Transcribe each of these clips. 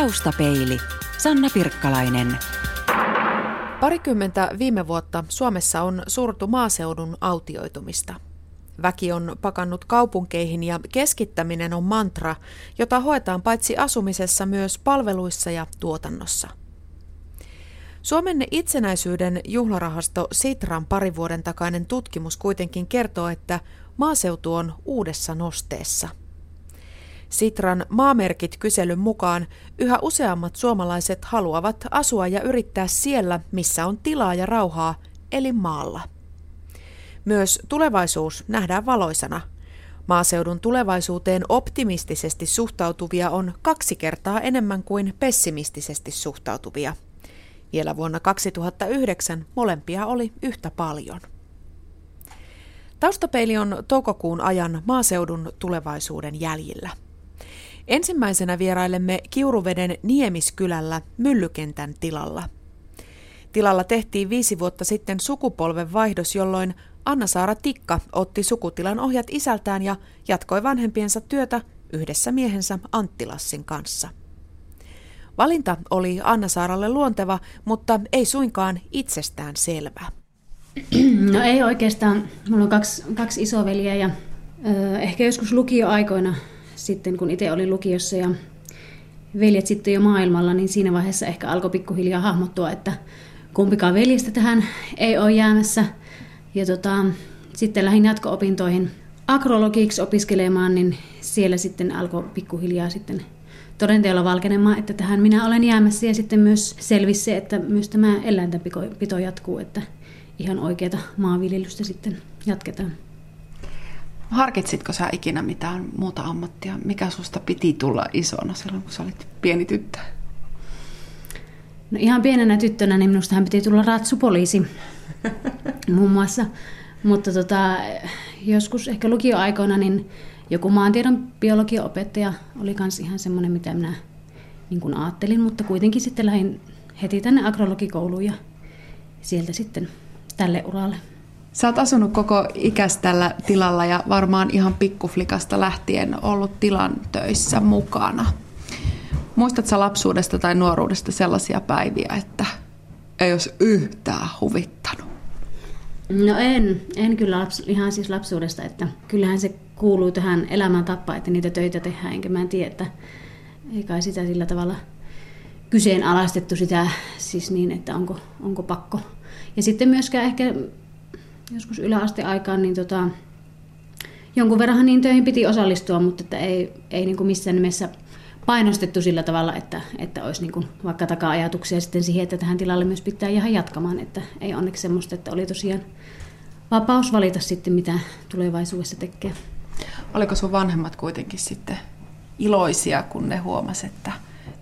Taustapeili. Sanna Pirkkalainen. Parikymmentä viime vuotta Suomessa on surtu maaseudun autioitumista. Väki on pakannut kaupunkeihin ja keskittäminen on mantra, jota hoetaan paitsi asumisessa myös palveluissa ja tuotannossa. Suomen itsenäisyyden juhlarahasto Sitran pari vuoden takainen tutkimus kuitenkin kertoo, että maaseutu on uudessa nosteessa – Sitran maamerkit kyselyn mukaan yhä useammat suomalaiset haluavat asua ja yrittää siellä, missä on tilaa ja rauhaa, eli maalla. Myös tulevaisuus nähdään valoisana. Maaseudun tulevaisuuteen optimistisesti suhtautuvia on kaksi kertaa enemmän kuin pessimistisesti suhtautuvia. Vielä vuonna 2009 molempia oli yhtä paljon. Taustapeili on toukokuun ajan maaseudun tulevaisuuden jäljillä. Ensimmäisenä vierailemme Kiuruveden Niemiskylällä Myllykentän tilalla. Tilalla tehtiin viisi vuotta sitten sukupolven vaihdos, jolloin Anna-Saara Tikka otti sukutilan ohjat isältään ja jatkoi vanhempiensa työtä yhdessä miehensä Anttilassin kanssa. Valinta oli Anna-Saaralle luonteva, mutta ei suinkaan itsestään selvä. No ei oikeastaan. Mulla on kaksi, kaksi isoveliä ja ö, ehkä joskus lukioaikoina sitten kun itse olin lukiossa ja veljet sitten jo maailmalla, niin siinä vaiheessa ehkä alkoi pikkuhiljaa hahmottua, että kumpikaan veljestä tähän ei ole jäämässä. Ja tota, sitten lähdin jatko-opintoihin agrologiksi opiskelemaan, niin siellä sitten alkoi pikkuhiljaa sitten todenteella valkenemaan, että tähän minä olen jäämässä ja sitten myös selvisi se, että myös tämä eläintenpito jatkuu, että ihan oikeata maanviljelystä sitten jatketaan. Harkitsitko sä ikinä mitään muuta ammattia? Mikä susta piti tulla isona silloin, kun sä olit pieni tyttö? No ihan pienenä tyttönä niin minustahan piti tulla ratsupoliisi muun muassa. Mutta tota, joskus ehkä lukioaikoina niin joku maantiedon biologian opettaja oli myös ihan semmoinen, mitä minä niin kuin ajattelin, mutta kuitenkin sitten lähdin heti tänne agrologikouluun ja sieltä sitten tälle uralle. Sä oot asunut koko ikäs tällä tilalla ja varmaan ihan pikkuflikasta lähtien ollut tilan töissä mukana. Muistatko lapsuudesta tai nuoruudesta sellaisia päiviä, että ei olisi yhtään huvittanut? No en, en kyllä laps, ihan siis lapsuudesta, että kyllähän se kuuluu tähän elämäntapaan, että niitä töitä tehdään, enkä mä en tiedä, että ei kai sitä sillä tavalla kyseenalaistettu sitä siis niin, että onko, onko pakko. Ja sitten myöskään ehkä joskus yläasteaikaan, niin tota, jonkun verran niin töihin piti osallistua, mutta että ei, ei niin kuin missään nimessä painostettu sillä tavalla, että, että olisi niin kuin vaikka taka-ajatuksia sitten siihen, että tähän tilalle myös pitää ihan jatkamaan. Että ei onneksi semmoista, että oli tosiaan vapaus valita sitten, mitä tulevaisuudessa tekee. Oliko sun vanhemmat kuitenkin sitten iloisia, kun ne huomasivat, että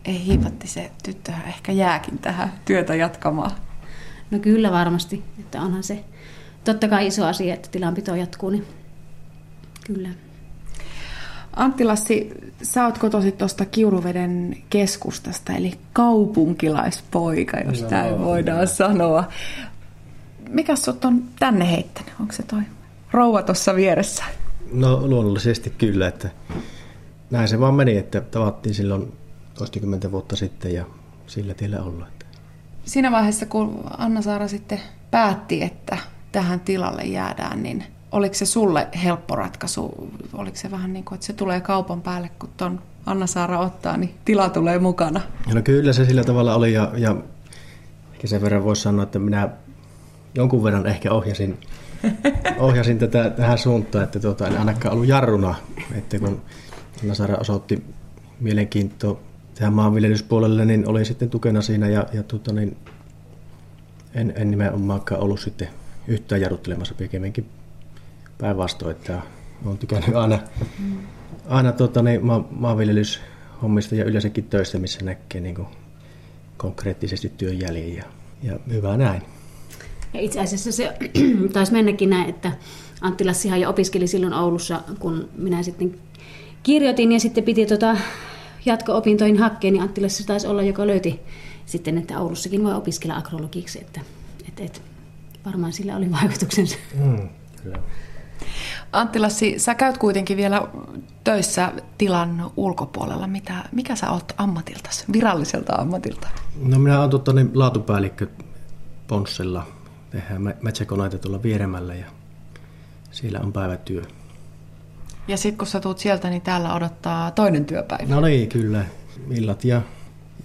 ei hiipatti se tyttö ehkä jääkin tähän työtä jatkamaan? No kyllä varmasti, että onhan se totta kai iso asia, että tilanpito jatkuu, niin kyllä. Antti Lassi, sä oot kotosi tuosta Kiuruveden keskustasta, eli kaupunkilaispoika, jos no, näin voidaan sanoa. Mikä sut on tänne heittänyt? Onko se toi rouva tuossa vieressä? No luonnollisesti kyllä, että näin se vaan meni, että tavattiin silloin toistakymmentä vuotta sitten ja sillä tiellä ollaan. Siinä vaiheessa, kun Anna Saara sitten päätti, että tähän tilalle jäädään, niin oliko se sulle helppo ratkaisu? Oliko se vähän niin kuin, että se tulee kaupan päälle, kun ton Anna Saara ottaa, niin tila tulee mukana? No kyllä se sillä tavalla oli ja, ja ehkä sen verran voisi sanoa, että minä jonkun verran ehkä ohjasin, ohjasin tätä tähän suuntaan, että tuota, en ainakaan ollut jarruna, että kun Anna Saara osoitti mielenkiintoa tähän maanviljelyspuolelle, niin oli sitten tukena siinä ja, ja tuota, niin en, en nimenomaankaan ollut sitten yhtään jarruttelemassa pikemminkin päinvastoin, että olen tykännyt aina, aina tuota, niin, ma- maanviljelyshommista ja yleensäkin töistä, missä näkee niin kuin, konkreettisesti työn jäljen ja, ja hyvä näin. Ja itse asiassa se taisi mennäkin näin, että Antti Lassihan jo opiskeli silloin Oulussa, kun minä sitten kirjoitin ja sitten piti tota jatko-opintoihin hakkeen, niin Antti Lassi taisi olla, joka löyti sitten, että Oulussakin voi opiskella agrologiksi, että, että, että varmaan sillä oli vaikutuksensa. Mm, kyllä. Anttilassi, sä käyt kuitenkin vielä töissä tilan ulkopuolella. Mitä, mikä sä oot ammatiltasi, viralliselta ammatilta? No minä olen tuota, niin, laatupäällikkö Ponssilla. Tehdään metsäkoneita tuolla vieremällä ja siellä on päivätyö. Ja sitten kun sä tuut sieltä, niin täällä odottaa toinen työpäivä. No niin, kyllä. Illat ja,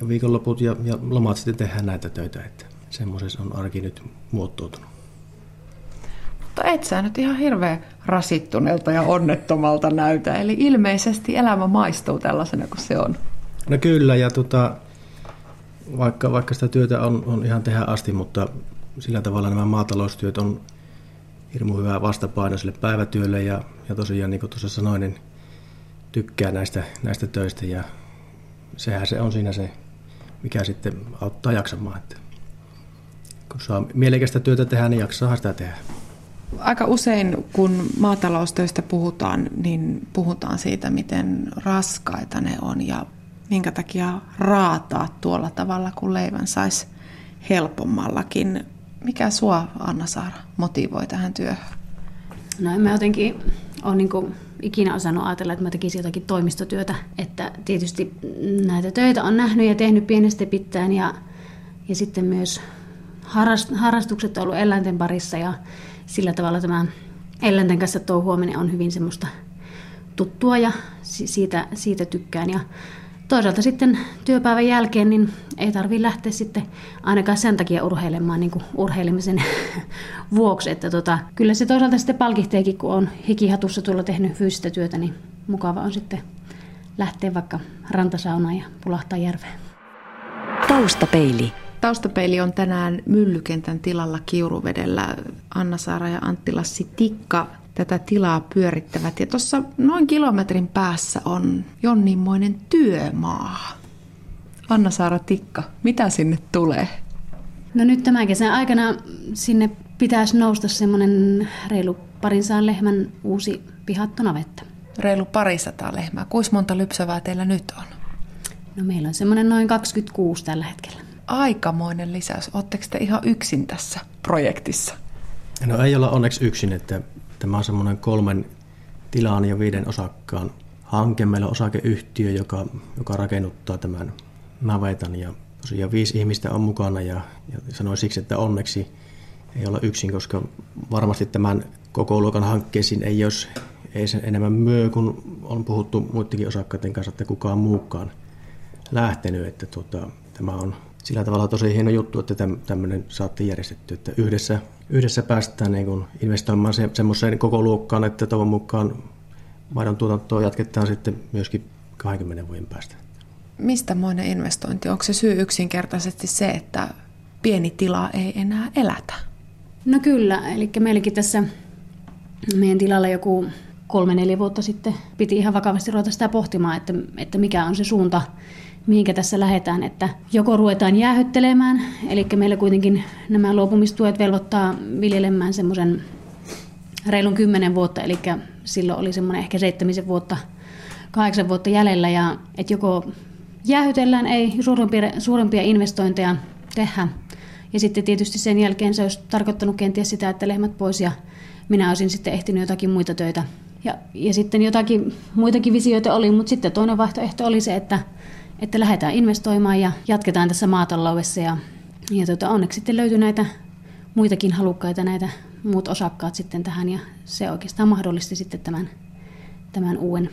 ja viikonloput ja, ja lomat sitten tehdään näitä töitä. Että semmoisessa on arki nyt muottoutunut. Mutta et sä nyt ihan hirveän rasittuneelta ja onnettomalta näytä. Eli ilmeisesti elämä maistuu tällaisena kuin se on. No kyllä, ja tota, vaikka, vaikka sitä työtä on, on ihan tehdä asti, mutta sillä tavalla nämä maataloustyöt on hirmu hyvä vastapaino sille päivätyölle ja, ja tosiaan niin kuin tuossa sanoin, niin tykkää näistä, näistä töistä ja sehän se on siinä se, mikä sitten auttaa jaksamaan. Että kun saa mielekästä työtä tehdä, niin jaksaa sitä tehdä. Aika usein, kun maataloustöistä puhutaan, niin puhutaan siitä, miten raskaita ne on ja minkä takia raataa tuolla tavalla, kun leivän saisi helpommallakin. Mikä sua, Anna-Saara, motivoi tähän työhön? No en mä jotenkin ole niin ikinä osannut ajatella, että mä tekisin jotakin toimistotyötä. Että tietysti näitä töitä on nähnyt ja tehnyt pienestä pitäen ja, ja sitten myös harrastukset on ollut eläinten parissa ja sillä tavalla tämä eläinten kanssa tuo huominen on hyvin semmoista tuttua ja siitä, siitä tykkään. Ja toisaalta sitten työpäivän jälkeen niin ei tarvitse lähteä sitten ainakaan sen takia urheilemaan niin kuin urheilemisen vuoksi. Että tota, kyllä se toisaalta sitten palkihteekin, kun on hikihatussa tulla tehnyt fyysistä työtä, niin mukava on sitten lähteä vaikka rantasaunaan ja pulahtaa järveen. Taustapeili. Taustapeili on tänään Myllykentän tilalla Kiuruvedellä. Anna-Saara ja Antti Lassi Tikka tätä tilaa pyörittävät. Ja tuossa noin kilometrin päässä on jonninmoinen työmaa. Anna-Saara Tikka, mitä sinne tulee? No nyt tämän kesän aikana sinne pitäisi nousta semmoinen reilu parinsadan lehmän uusi pihattonavetta. Reilu parisataa lehmää. Kuinka monta lypsävää teillä nyt on? No meillä on semmoinen noin 26 tällä hetkellä aikamoinen lisäys. Oletteko te ihan yksin tässä projektissa? No ei olla onneksi yksin, että tämä on semmoinen kolmen tilaan ja viiden osakkaan hanke. Meillä on osakeyhtiö, joka, joka rakennuttaa tämän navetan ja tosiaan viisi ihmistä on mukana ja, ja sanoin siksi, että onneksi ei olla yksin, koska varmasti tämän koko luokan hankkeisiin ei olisi ei sen enemmän myö, kun on puhuttu muidenkin osakkaiden kanssa, että kukaan muukaan lähtenyt, että tuota, tämä on sillä tavalla tosi hieno juttu, että tämmöinen saatiin järjestetty, että yhdessä, yhdessä päästään niin kuin investoimaan se, semmoiseen koko luokkaan, että toivon mukaan maidon tuotantoa jatketaan sitten myöskin 20 vuoden päästä. Mistä moinen investointi? Onko se syy yksinkertaisesti se, että pieni tila ei enää elätä? No kyllä, eli meilläkin tässä meidän tilalla joku kolme-neljä vuotta sitten piti ihan vakavasti ruveta sitä pohtimaan, että, että mikä on se suunta, mihinkä tässä lähdetään, että joko ruvetaan jäähyttelemään, eli meillä kuitenkin nämä luopumistuet velvoittaa viljelemään semmoisen reilun kymmenen vuotta, eli silloin oli semmoinen ehkä seitsemisen vuotta, kahdeksan vuotta jäljellä, ja että joko jäähytellään, ei suurempia, suurempia investointeja tehdä, ja sitten tietysti sen jälkeen se olisi tarkoittanut kenties sitä, että lehmät pois, ja minä olisin sitten ehtinyt jotakin muita töitä. Ja, ja sitten jotakin muitakin visioita oli, mutta sitten toinen vaihtoehto oli se, että että lähdetään investoimaan ja jatketaan tässä maataloudessa. Ja, ja tuota, onneksi sitten löytyi näitä muitakin halukkaita, näitä muut osakkaat sitten tähän ja se oikeastaan mahdollisti sitten tämän, tämän uuden,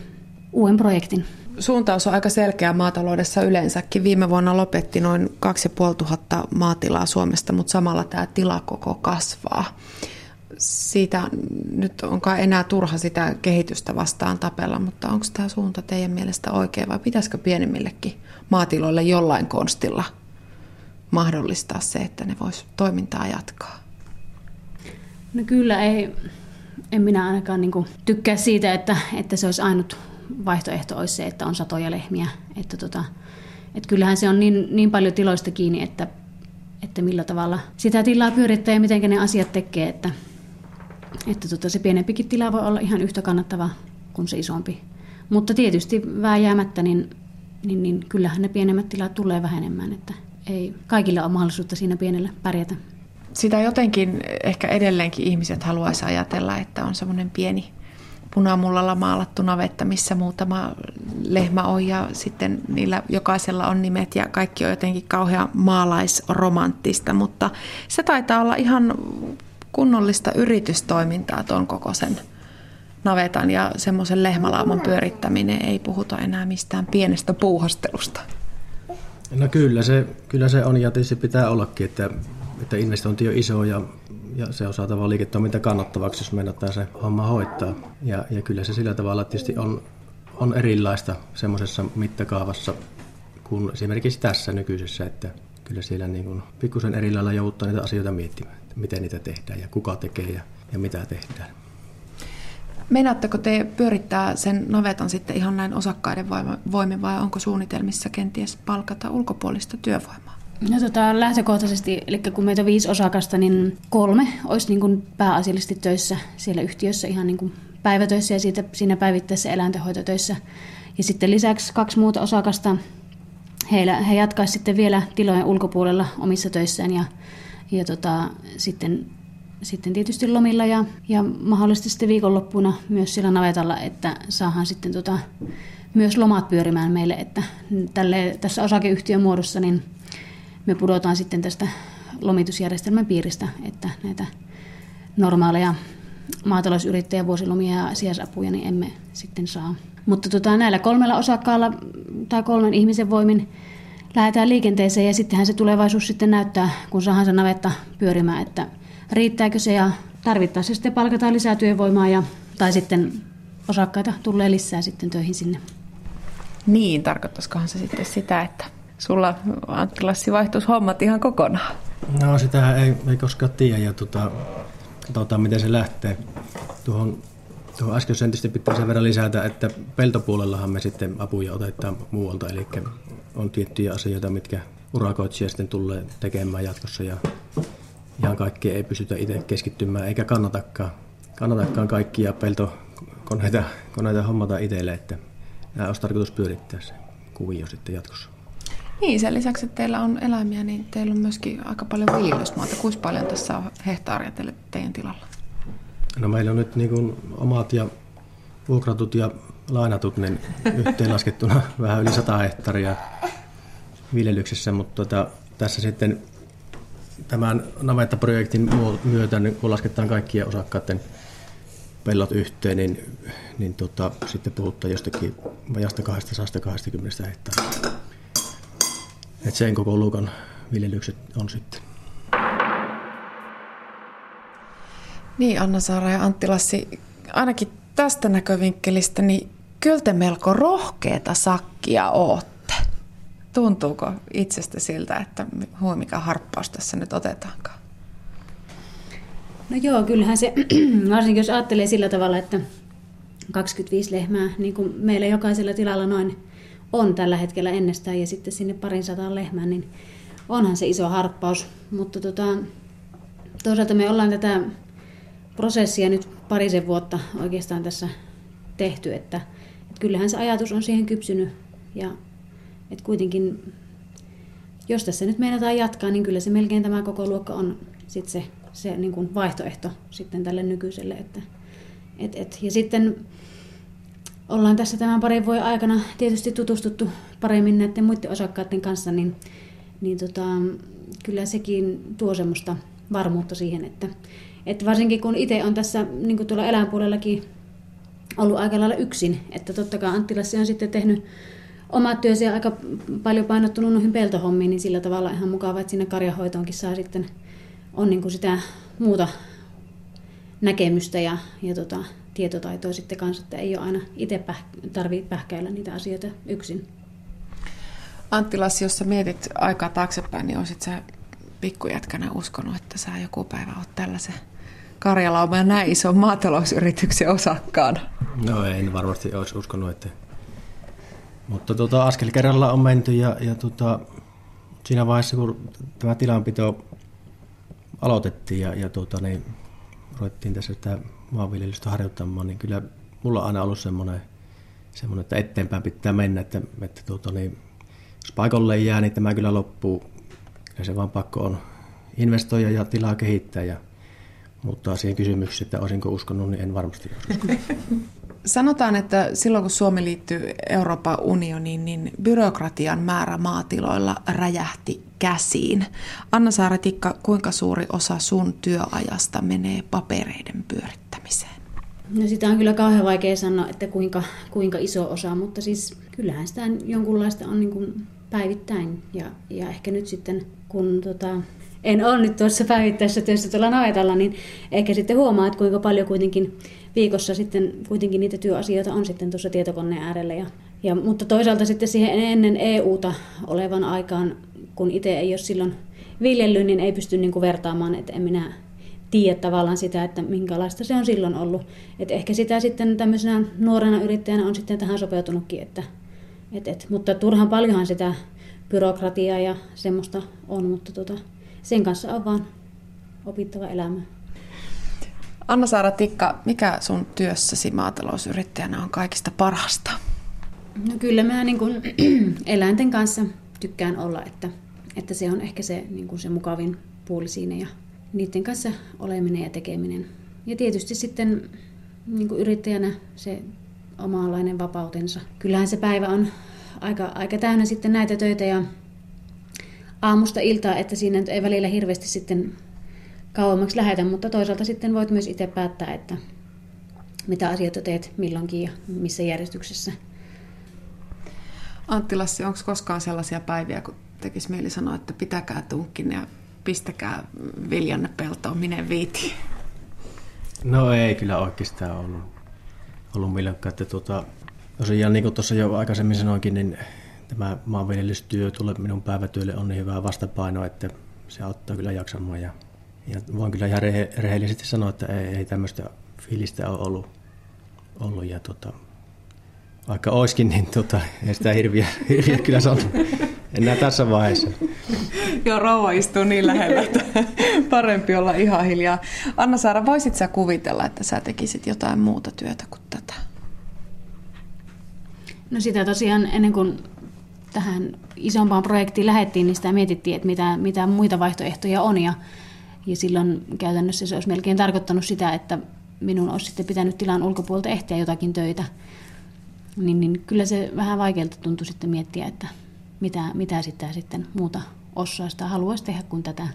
uuden projektin. Suuntaus on aika selkeä maataloudessa yleensäkin. Viime vuonna lopetti noin 2500 maatilaa Suomesta, mutta samalla tämä tilakoko kasvaa siitä nyt onkaan enää turha sitä kehitystä vastaan tapella, mutta onko tämä suunta teidän mielestä oikea vai pitäisikö pienemmillekin maatiloille jollain konstilla mahdollistaa se, että ne vois toimintaa jatkaa? No kyllä ei, en minä ainakaan niin tykkää siitä, että, että se olisi ainut vaihtoehto olisi se, että on satoja lehmiä. Että tota, että kyllähän se on niin, niin paljon tiloista kiinni, että, että millä tavalla sitä tilaa pyörittää ja miten ne asiat tekee, että, että tota, se pienempikin tila voi olla ihan yhtä kannattava kuin se isompi. Mutta tietysti vääjäämättä, niin, niin, niin kyllähän ne pienemmät tilat tulee vähenemään, että ei kaikilla ole mahdollisuutta siinä pienellä pärjätä. Sitä jotenkin ehkä edelleenkin ihmiset haluaisi ajatella, että on semmoinen pieni, punamullalla maalattu navetta, missä muutama lehmä on ja sitten niillä jokaisella on nimet ja kaikki on jotenkin kauhean maalaisromanttista, mutta se taitaa olla ihan kunnollista yritystoimintaa tuon kokoisen navetan ja semmoisen lehmälaaman pyörittäminen. Ei puhuta enää mistään pienestä puuhastelusta. No kyllä se, kyllä se on ja tietysti pitää ollakin, että, että investointi on iso ja, ja se on saatava liiketoiminta kannattavaksi, jos meinataan se homma hoitaa. Ja, ja kyllä se sillä tavalla tietysti on, on erilaista semmoisessa mittakaavassa kuin esimerkiksi tässä nykyisessä, että kyllä siellä niin pikkusen eri lailla jouduttaa niitä asioita miettimään, miten niitä tehdään ja kuka tekee ja, ja mitä tehdään. Meinaatteko te pyörittää sen navetan sitten ihan näin osakkaiden voimin vai onko suunnitelmissa kenties palkata ulkopuolista työvoimaa? No tota, lähtökohtaisesti, eli kun meitä on viisi osakasta, niin kolme olisi niin kuin pääasiallisesti töissä siellä yhtiössä ihan niin kuin päivätöissä ja siitä, siinä päivittäisessä eläintenhoitotöissä. Ja sitten lisäksi kaksi muuta osakasta, heillä, he jatkaisivat sitten vielä tilojen ulkopuolella omissa töissään ja, ja tota, sitten sitten tietysti lomilla ja, ja mahdollisesti sitten viikonloppuna myös siellä navetalla, että saadaan sitten tota, myös lomat pyörimään meille, että tälle, tässä osakeyhtiön muodossa niin me pudotaan sitten tästä lomitusjärjestelmän piiristä, että näitä normaaleja maatalousyrittäjän vuosilomia ja sijaisapuja niin emme sitten saa. Mutta tota, näillä kolmella osakkaalla tai kolmen ihmisen voimin lähdetään liikenteeseen ja sittenhän se tulevaisuus sitten näyttää, kun saadaan se navetta pyörimään, että riittääkö se ja tarvittaessa sitten palkataan lisää työvoimaa ja, tai sitten osakkaita tulee lisää sitten töihin sinne. Niin, tarkoittaisikohan se sitten sitä, että sulla Antti Lassi vaihtuisi hommat ihan kokonaan? No sitä ei, ei koskaan tiedä ja tota, katsotaan miten se lähtee. Tuohon, tuohon äskeiseen tietysti pitää sen verran lisätä, että peltopuolellahan me sitten apuja otetaan muualta, eli on tiettyjä asioita, mitkä urakoitsija sitten tulee tekemään jatkossa ja ihan kaikkea ei pystytä itse keskittymään, eikä kannatakaan, kannatakaan kaikkia peltokoneita koneita hommata itselle, että nämä olisi tarkoitus pyörittää se kuvio sitten jatkossa. Niin, sen lisäksi, että teillä on eläimiä, niin teillä on myöskin aika paljon viljelysmaata. Kuinka paljon tässä on hehtaaria teille teidän tilalla? No meillä on nyt niin kuin omat ja vuokratut ja lainatut, niin yhteenlaskettuna vähän yli 100 hehtaaria viljelyksessä, mutta tota, tässä sitten tämän navettaprojektin myötä, niin kun lasketaan kaikkien osakkaiden pellot yhteen, niin, niin tota, sitten puhutaan jostakin vajasta 220 hehtaaria. Et sen koko luokan viljelykset on sitten. Niin, Anna Saara ja Antti Lassi, ainakin tästä näkövinkkelistä, niin kyllä te melko rohkeita sakkia oot. Tuntuuko itsestä siltä, että huo mikä harppaus tässä nyt otetaankaan? No joo, kyllähän se, varsinkin jos ajattelee sillä tavalla, että 25 lehmää, niin kuin meillä jokaisella tilalla noin on tällä hetkellä ennestään, ja sitten sinne parin sataan lehmään, niin onhan se iso harppaus. Mutta tota, toisaalta me ollaan tätä prosessia nyt parisen vuotta oikeastaan tässä tehty, että, että kyllähän se ajatus on siihen kypsynyt, ja et kuitenkin, jos tässä nyt meinataan jatkaa, niin kyllä se melkein tämä koko luokka on sit se, se niin kuin vaihtoehto sitten tälle nykyiselle. Että, et, et. Ja sitten ollaan tässä tämän parin vuoden aikana tietysti tutustuttu paremmin näiden muiden osakkaiden kanssa, niin, niin tota, kyllä sekin tuo semmoista varmuutta siihen, että, että varsinkin kun itse on tässä niin tuolla eläinpuolellakin ollut aika lailla yksin, että totta kai Anttilassa on sitten tehnyt omat työnsä ja aika paljon painottunut noihin peltohommiin, niin sillä tavalla ihan mukava, että sinne karjahoitoonkin saa sitten, on niin sitä muuta näkemystä ja, ja tota, tietotaitoa sitten kanssa, että ei ole aina itse päh- tarvitse pähkäillä niitä asioita yksin. Antti Lassi, jos sä mietit aikaa taaksepäin, niin olisit sä pikkujätkänä uskonut, että sä joku päivä oot tällaisen karjalauman ja näin ison maatalousyrityksen osakkaana? No en varmasti olisi uskonut, että mutta tota, askel kerralla on menty ja, ja tota, siinä vaiheessa, kun tämä tilanpito aloitettiin ja, ja tota, niin, ruvettiin tässä sitä maanviljelystä harjoittamaan, niin kyllä mulla on aina ollut semmoinen, semmoinen että eteenpäin pitää mennä, että, että tota, niin, jos paikalle jää, niin tämä kyllä loppuu. Kyllä se vaan pakko on investoida ja tilaa kehittää ja Mutta siihen kysymykseen, että olisinko uskonut, niin en varmasti usko. Sanotaan, että silloin kun Suomi liittyy Euroopan unioniin, niin byrokratian määrä maatiloilla räjähti käsiin. Anna Saaretikka, kuinka suuri osa sun työajasta menee papereiden pyörittämiseen? No sitä on kyllä kauhean vaikea sanoa, että kuinka, kuinka iso osa, mutta siis kyllähän sitä jonkunlaista on niin kuin päivittäin. Ja, ja ehkä nyt sitten, kun tota, en ole nyt tuossa päivittäisessä työssä tuolla navetalla, niin ehkä sitten huomaa, että kuinka paljon kuitenkin viikossa sitten kuitenkin niitä työasioita on sitten tuossa tietokoneen äärellä. Ja, ja, mutta toisaalta sitten siihen ennen EUta olevan aikaan, kun itse ei ole silloin viljellyt, niin ei pysty niin kuin vertaamaan, että en minä tiedä tavallaan sitä, että minkälaista se on silloin ollut. Et ehkä sitä sitten tämmöisenä nuorena yrittäjänä on sitten tähän sopeutunutkin, että, et, et, mutta turhan paljonhan sitä byrokratiaa ja semmoista on, mutta tota, sen kanssa on vaan opittava elämä. Anna-Saara Tikka, mikä sun työssäsi maatalousyrittäjänä on kaikista parasta? No kyllä mä niin kuin, eläinten kanssa tykkään olla, että, että se on ehkä se, niin kuin se mukavin puoli siinä ja niiden kanssa oleminen ja tekeminen. Ja tietysti sitten niin kuin yrittäjänä se omanlainen vapautensa. Kyllähän se päivä on aika, aika täynnä sitten näitä töitä ja aamusta iltaa, että siinä ei välillä hirveästi sitten kauemmaksi lähetä, mutta toisaalta sitten voit myös itse päättää, että mitä asioita teet milloinkin ja missä järjestyksessä. Antti Lassi, onko koskaan sellaisia päiviä, kun tekisi mieli sanoa, että pitäkää tunkin ja pistäkää viljanne peltoon, minne viiti? No ei kyllä oikeastaan ollut, ollut milloinkaan. Että tuota, tosiaan niin kuin tuossa jo aikaisemmin sanoinkin, niin tämä maanviljelystyö tulee minun päivätyölle on niin hyvää vastapainoa, että se auttaa kyllä jaksamaan. Ja, ja voin kyllä ihan rehe, rehellisesti sanoa, että ei, ei tämmöistä fiilistä ole ollut. ollut ja tuota, vaikka olisikin, niin tuota, ei sitä hirviä, hirviä kyllä sano enää tässä vaiheessa. Joo, rouva istuu niin lähellä, että parempi olla ihan hiljaa. Anna-Saara, voisit sä kuvitella, että sä tekisit jotain muuta työtä kuin tätä? No sitä tosiaan ennen kuin tähän isompaan projektiin lähettiin, niin sitä mietittiin, että mitä, mitä muita vaihtoehtoja on. Ja, ja silloin käytännössä se olisi melkein tarkoittanut sitä, että minun olisi sitten pitänyt tilan ulkopuolelta ehtiä jotakin töitä. Niin, niin kyllä se vähän vaikealta tuntui sitten miettiä, että mitä, mitä sitä sitten muuta osaa sitä haluaisi tehdä kuin tätä.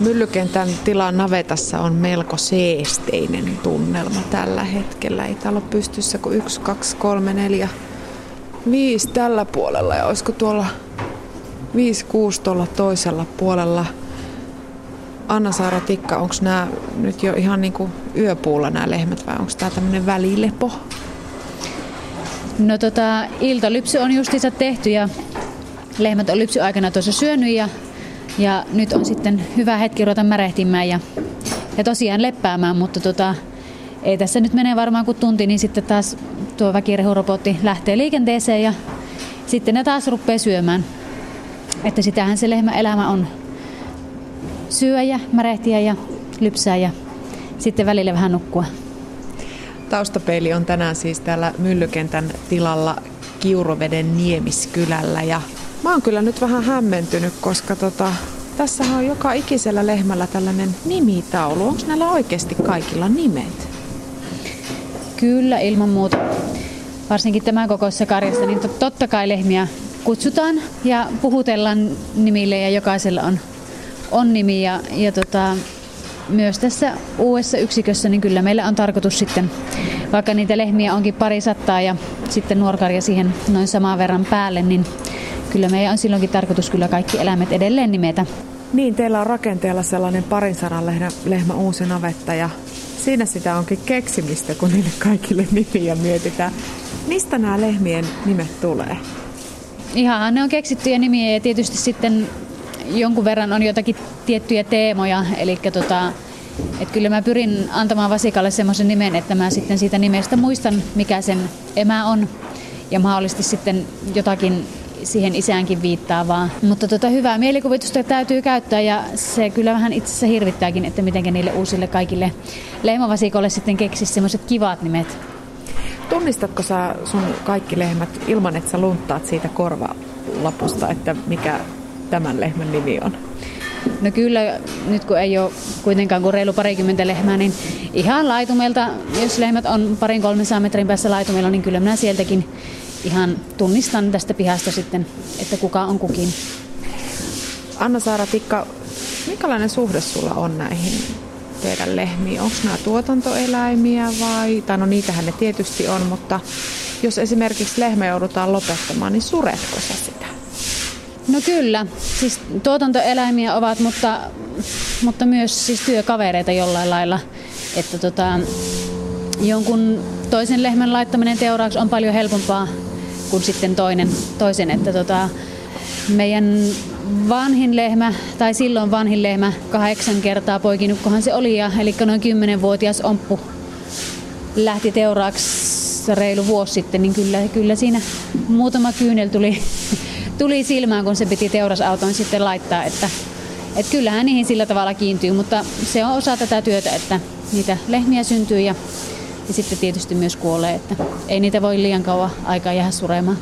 Myllykentän tilan navetassa on melko seesteinen tunnelma tällä hetkellä. Ei täällä ole pystyssä kuin yksi, kaksi, kolme, neljä, viisi tällä puolella ja olisiko tuolla viisi, kuusi tuolla toisella puolella. Anna-Saara Tikka, onko nämä nyt jo ihan niin kuin yöpuulla nämä lehmät vai onko tämä tämmöinen välilepo? No tota, iltalypsy on justiinsa tehty ja lehmät on lypsy aikana tuossa syönyt ja, ja nyt on sitten hyvä hetki ruveta märehtimään ja, ja tosiaan leppäämään, mutta tota, ei tässä nyt mene varmaan kuin tunti, niin sitten taas tuo väkirehurobotti lähtee liikenteeseen ja sitten ne taas rupeaa syömään. Että sitähän se lehmä elämä on syöjä, märehtiä ja lypsää ja sitten välillä vähän nukkua. Taustapeili on tänään siis täällä Myllykentän tilalla Kiuroveden Niemiskylällä ja mä oon kyllä nyt vähän hämmentynyt, koska tota, tässä on joka ikisellä lehmällä tällainen nimitaulu. Onko näillä oikeasti kaikilla nimet? Kyllä, ilman muuta. Varsinkin tämän kokoisessa karjassa, niin totta kai lehmiä kutsutaan ja puhutellaan nimille ja jokaisella on, on nimi. Ja, ja tota, myös tässä uudessa yksikössä, niin kyllä meillä on tarkoitus sitten, vaikka niitä lehmiä onkin pari sattaa ja sitten nuorkarja siihen noin saman verran päälle, niin kyllä meidän on silloinkin tarkoitus kyllä kaikki eläimet edelleen nimetä. Niin, teillä on rakenteella sellainen parin sadan lehmä, lehmä uusi navetta ja siinä sitä onkin keksimistä, kun niille kaikille nimiä mietitään. Mistä nämä lehmien nimet tulee? Ihan ne on keksittyjä nimiä ja tietysti sitten jonkun verran on jotakin tiettyjä teemoja, eli tota, et kyllä mä pyrin antamaan vasikalle semmoisen nimen, että mä sitten siitä nimestä muistan, mikä sen emä on, ja mahdollisesti sitten jotakin siihen isäänkin viittaavaa. Mutta tota, hyvää mielikuvitusta täytyy käyttää ja se kyllä vähän itse asiassa hirvittääkin, että miten niille uusille kaikille lehmävasikolle sitten keksisi semmoiset kivat nimet. Tunnistatko sä sun kaikki lehmät ilman, että sä lunttaat siitä korvalapusta, että mikä tämän lehmän nimi on? No kyllä, nyt kun ei ole kuitenkaan kuin reilu parikymmentä lehmää, niin ihan laitumelta, jos lehmät on parin 300 metrin päässä laitumella, niin kyllä minä sieltäkin ihan tunnistan tästä pihasta sitten, että kuka on kukin. Anna-Saara Tikka, minkälainen suhde sulla on näihin teidän lehmiin? Onko nämä tuotantoeläimiä vai, tai no niitähän ne tietysti on, mutta jos esimerkiksi lehmä joudutaan lopettamaan, niin suretko sä sitä? No kyllä, siis tuotantoeläimiä ovat, mutta, mutta myös siis työkavereita jollain lailla. Että tota, jonkun toisen lehmän laittaminen teuraaksi on paljon helpompaa kuin sitten toinen, toisen. Että tota, meidän vanhin lehmä, tai silloin vanhin lehmä, kahdeksan kertaa poikinukkohan se oli, ja, eli noin kymmenenvuotias omppu lähti teuraaksi reilu vuosi sitten, niin kyllä, kyllä siinä muutama kyynel tuli, tuli silmään, kun se piti teurasauton sitten laittaa, että, että kyllähän niihin sillä tavalla kiintyy, mutta se on osa tätä työtä, että niitä lehmiä syntyy ja, ja sitten tietysti myös kuolee, että ei niitä voi liian kauan aikaa jäädä suremaan.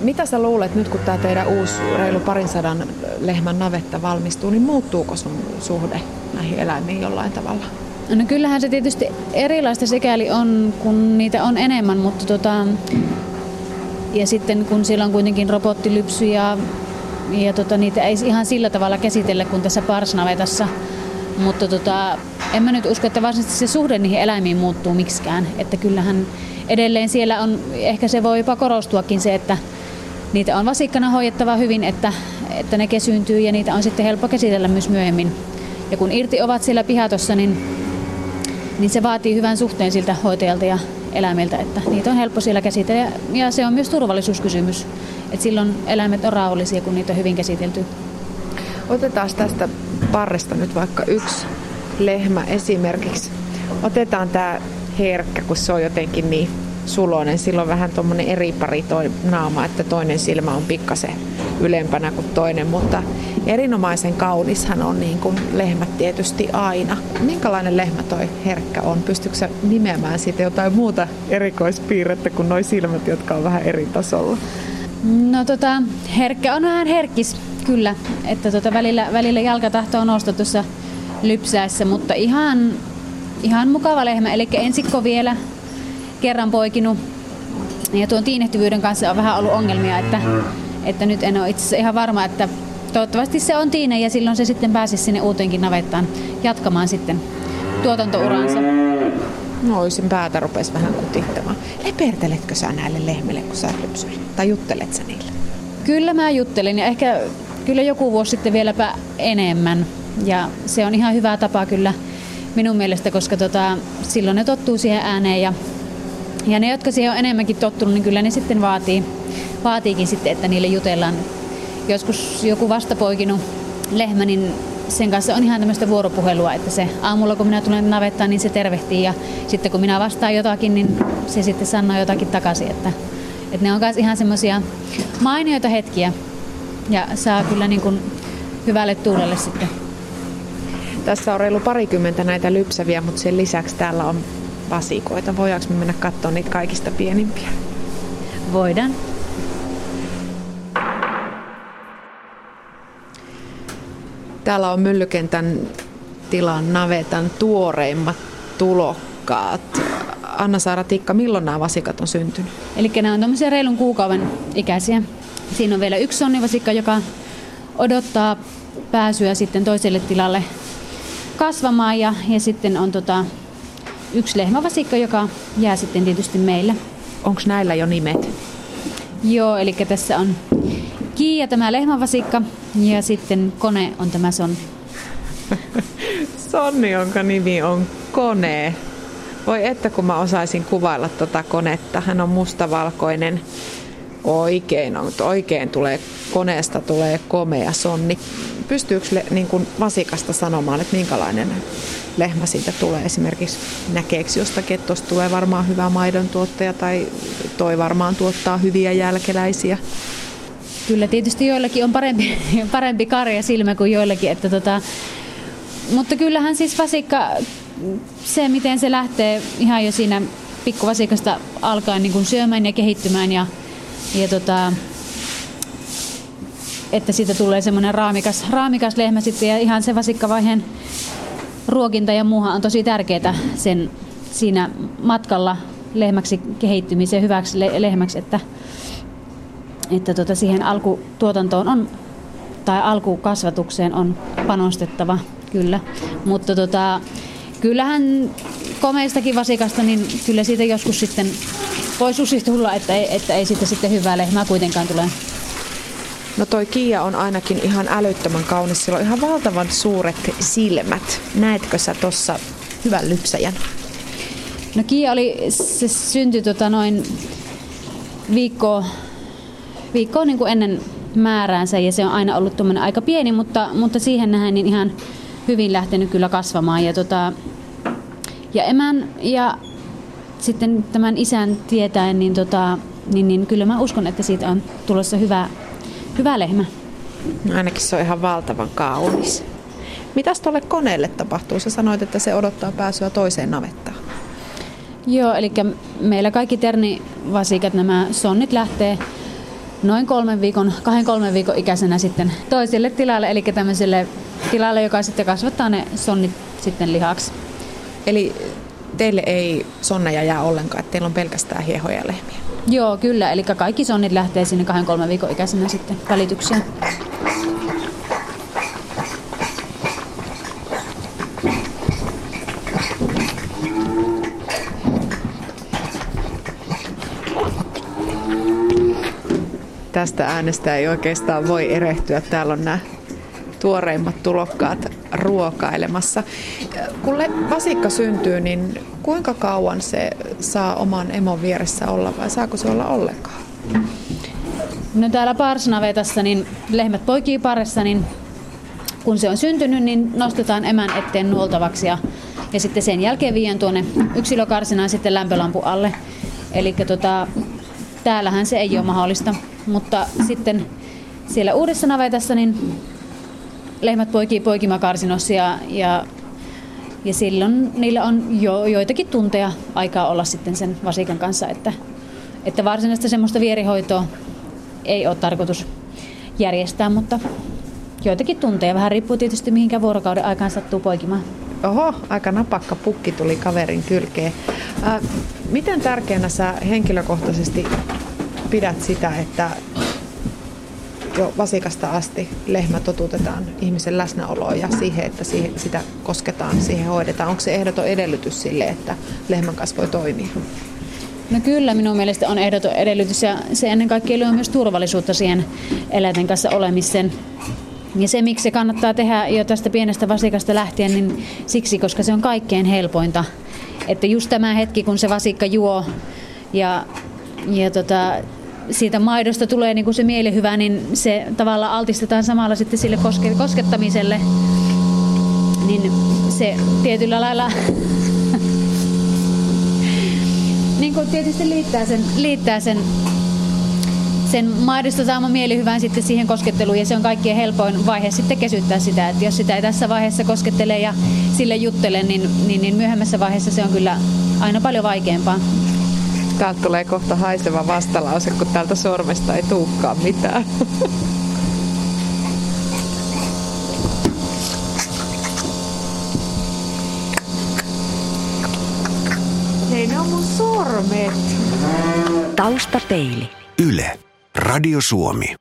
Mitä sä luulet nyt, kun tämä teidän uusi reilu parin sadan lehmän navetta valmistuu, niin muuttuuko sun suhde näihin eläimiin jollain tavalla? No kyllähän se tietysti erilaista sikäli on, kun niitä on enemmän, mutta tota, ja sitten kun siellä on kuitenkin robottilypsy ja, ja tota, niitä ei ihan sillä tavalla käsitellä kuin tässä parsnavetassa. Mutta tota, en mä nyt usko, että varsinaisesti se suhde niihin eläimiin muuttuu miksikään. Että kyllähän edelleen siellä on, ehkä se voi jopa korostuakin se, että niitä on vasikkana hoidettava hyvin, että, että ne kesyyntyy ja niitä on sitten helppo käsitellä myös myöhemmin. Ja kun irti ovat siellä pihatossa, niin, niin se vaatii hyvän suhteen siltä hoitajalta ja eläimiltä, että niitä on helppo siellä käsitellä. Ja se on myös turvallisuuskysymys, että silloin eläimet on rauhallisia, kun niitä on hyvin käsitelty. Otetaan tästä parresta nyt vaikka yksi lehmä esimerkiksi. Otetaan tämä herkkä, kun se on jotenkin niin sulonen. Silloin vähän tuommoinen eri pari toi naama, että toinen silmä on pikkasen ylempänä kuin toinen, mutta erinomaisen kaunishan on niin kuin lehmät tietysti aina. Minkälainen lehmä toi herkkä on? Pystytkö nimeämään siitä jotain muuta erikoispiirrettä kuin nuo silmät, jotka on vähän eri tasolla? No tota, herkkä on vähän herkkis, kyllä. Että tota, välillä, välillä jalkatahto on nostettu tuossa lypsäessä, mutta ihan, ihan mukava lehmä. Eli ensikko vielä kerran poikinut. Ja tuon tiinehtyvyyden kanssa on vähän ollut ongelmia, että, että nyt en ole itse asiassa ihan varma, että toivottavasti se on tiine ja silloin se sitten pääsisi sinne uuteenkin navettaan jatkamaan sitten tuotantouransa. Noisin päätä rupesi vähän kutittamaan. Leperteletkö sä näille lehmille, kun sä lypsyllä? Tai juttelet sä niille? Kyllä mä juttelin ja ehkä kyllä joku vuosi sitten vieläpä enemmän. Ja se on ihan hyvä tapa kyllä minun mielestä, koska tota, silloin ne tottuu siihen ääneen ja ja ne, jotka siihen on enemmänkin tottunut, niin kyllä ne sitten vaatii, vaatiikin sitten, että niille jutellaan. Joskus joku vastapoikinut lehmä, niin sen kanssa on ihan tämmöistä vuoropuhelua, että se aamulla kun minä tulen navettaan, niin se tervehtii ja sitten kun minä vastaan jotakin, niin se sitten sanoo jotakin takaisin, että, että ne on myös ihan semmoisia mainioita hetkiä ja saa kyllä niin kuin hyvälle tuulelle sitten. Tässä on reilu parikymmentä näitä lypsäviä, mutta sen lisäksi täällä on vasikoita. Voidaanko me mennä katsomaan niitä kaikista pienimpiä? Voidaan. Täällä on Myllykentän tilan navetan tuoreimmat tulokkaat. Anna-Saara Tikka, milloin nämä vasikat on syntynyt? Eli nämä on tämmöisiä reilun kuukauden ikäisiä. Siinä on vielä yksi sonnivasikka, joka odottaa pääsyä sitten toiselle tilalle kasvamaan ja, ja sitten on tota, yksi lehmävasikka, joka jää sitten tietysti meille. Onko näillä jo nimet? Joo, eli tässä on Kiia tämä lehmävasikka ja sitten kone on tämä Sonni. Sonni, jonka nimi on Kone. Voi että kun mä osaisin kuvailla tuota konetta. Hän on mustavalkoinen. Oikein, on, oikein tulee koneesta tulee komea sonni. Pystyykö niin kuin vasikasta sanomaan, että minkälainen lehmä siitä tulee esimerkiksi näkeeksi jostakin, että tuosta tulee varmaan hyvä maidon tuottaja tai toi varmaan tuottaa hyviä jälkeläisiä. Kyllä tietysti joillakin on parempi, parempi karja silmä kuin joillakin, että tota, mutta kyllähän siis vasikka, se miten se lähtee ihan jo siinä pikkuvasikasta alkaen niin kuin syömään ja kehittymään ja, ja tota, että siitä tulee semmoinen raamikas, raamikas lehmä sitten ja ihan se vasikkavaiheen ruokinta ja muuhan on tosi tärkeää sen siinä matkalla lehmäksi kehittymiseen hyväksi lehmäksi, että, että tota siihen alkutuotantoon on tai alkukasvatukseen on panostettava, kyllä. Mutta tota, kyllähän komeistakin vasikasta, niin kyllä siitä joskus sitten voi susi tulla, että ei, että ei siitä sitten hyvää lehmää kuitenkaan tule. No toi Kiia on ainakin ihan älyttömän kaunis. Sillä on ihan valtavan suuret silmät. Näetkö sä tuossa hyvän lypsäjän? No Kiia oli, se syntyi tota noin viikkoa, viikkoa niin kuin ennen määräänsä ja se on aina ollut aika pieni, mutta, mutta siihen nähden niin ihan hyvin lähtenyt kyllä kasvamaan. Ja, tota, ja emän ja sitten tämän isän tietäen, niin, tota, niin, niin kyllä mä uskon, että siitä on tulossa hyvä, hyvä lehmä. No ainakin se on ihan valtavan kaunis. Mitäs tuolle koneelle tapahtuu? Sä sanoit, että se odottaa pääsyä toiseen navettaan. Joo, eli meillä kaikki ternivasikat, nämä sonnit lähtee noin kolmen viikon, kahden kolmen viikon ikäisenä sitten toiselle tilalle, eli tämmöiselle tilalle, joka sitten kasvattaa ne sonnit sitten lihaksi. Eli teille ei sonneja jää ollenkaan, että teillä on pelkästään hiehoja lehmiä? Joo, kyllä. Eli kaikki sonnit lähtee sinne kahden kolmen viikon ikäisenä sitten välitykseen. Tästä äänestä ei oikeastaan voi erehtyä. Täällä on nämä tuoreimmat tulokkaat ruokailemassa. Kun vasikka syntyy, niin kuinka kauan se saa oman emon vieressä olla vai saako se olla ollenkaan? No täällä parsnavetassa niin lehmät poikii parissa, niin kun se on syntynyt, niin nostetaan emän eteen nuoltavaksi ja, ja sitten sen jälkeen viien tuonne yksilökarsinaan sitten lämpölampu alle. Eli tota, täällähän se ei ole mahdollista, mutta sitten siellä uudessa navetassa niin lehmät poikii poikimakarsinossa ja, ja, ja silloin niillä on jo joitakin tunteja aikaa olla sitten sen vasikan kanssa, että, että varsinaista semmoista vierihoitoa ei ole tarkoitus järjestää, mutta joitakin tunteja. Vähän riippuu tietysti mihinkä vuorokauden aikaan sattuu poikimaan. Oho, aika napakka pukki tuli kaverin kylkeen. Äh, miten tärkeänä sä henkilökohtaisesti pidät sitä, että jo vasikasta asti lehmä totutetaan ihmisen läsnäoloon ja siihen, että siihen, sitä kosketaan, siihen hoidetaan. Onko se ehdoton edellytys sille, että lehmän kanssa voi toimia? No kyllä, minun mielestä on ehdoton edellytys ja se ennen kaikkea luo myös turvallisuutta siihen eläinten kanssa olemisen. Ja se, miksi se kannattaa tehdä jo tästä pienestä vasikasta lähtien, niin siksi, koska se on kaikkein helpointa. Että just tämä hetki, kun se vasikka juo ja, ja tota, siitä maidosta tulee niin kuin se mielihyvä, niin se tavallaan altistetaan samalla sitten sille koske- koskettamiselle. Niin se tietyllä lailla niin kuin tietysti liittää sen, liittää sen sen maidosta saama mielihyvän sitten siihen kosketteluun ja se on kaikkien helpoin vaihe sitten kesyttää sitä, että jos sitä ei tässä vaiheessa koskettele ja sille juttele, niin, niin, niin myöhemmässä vaiheessa se on kyllä aina paljon vaikeampaa. Täältä tulee kohta haiseva vastalause, kun täältä sormesta ei tuukkaan mitään. Hei, ne on mun sormet. Taustapeili. Yle. Radio Suomi.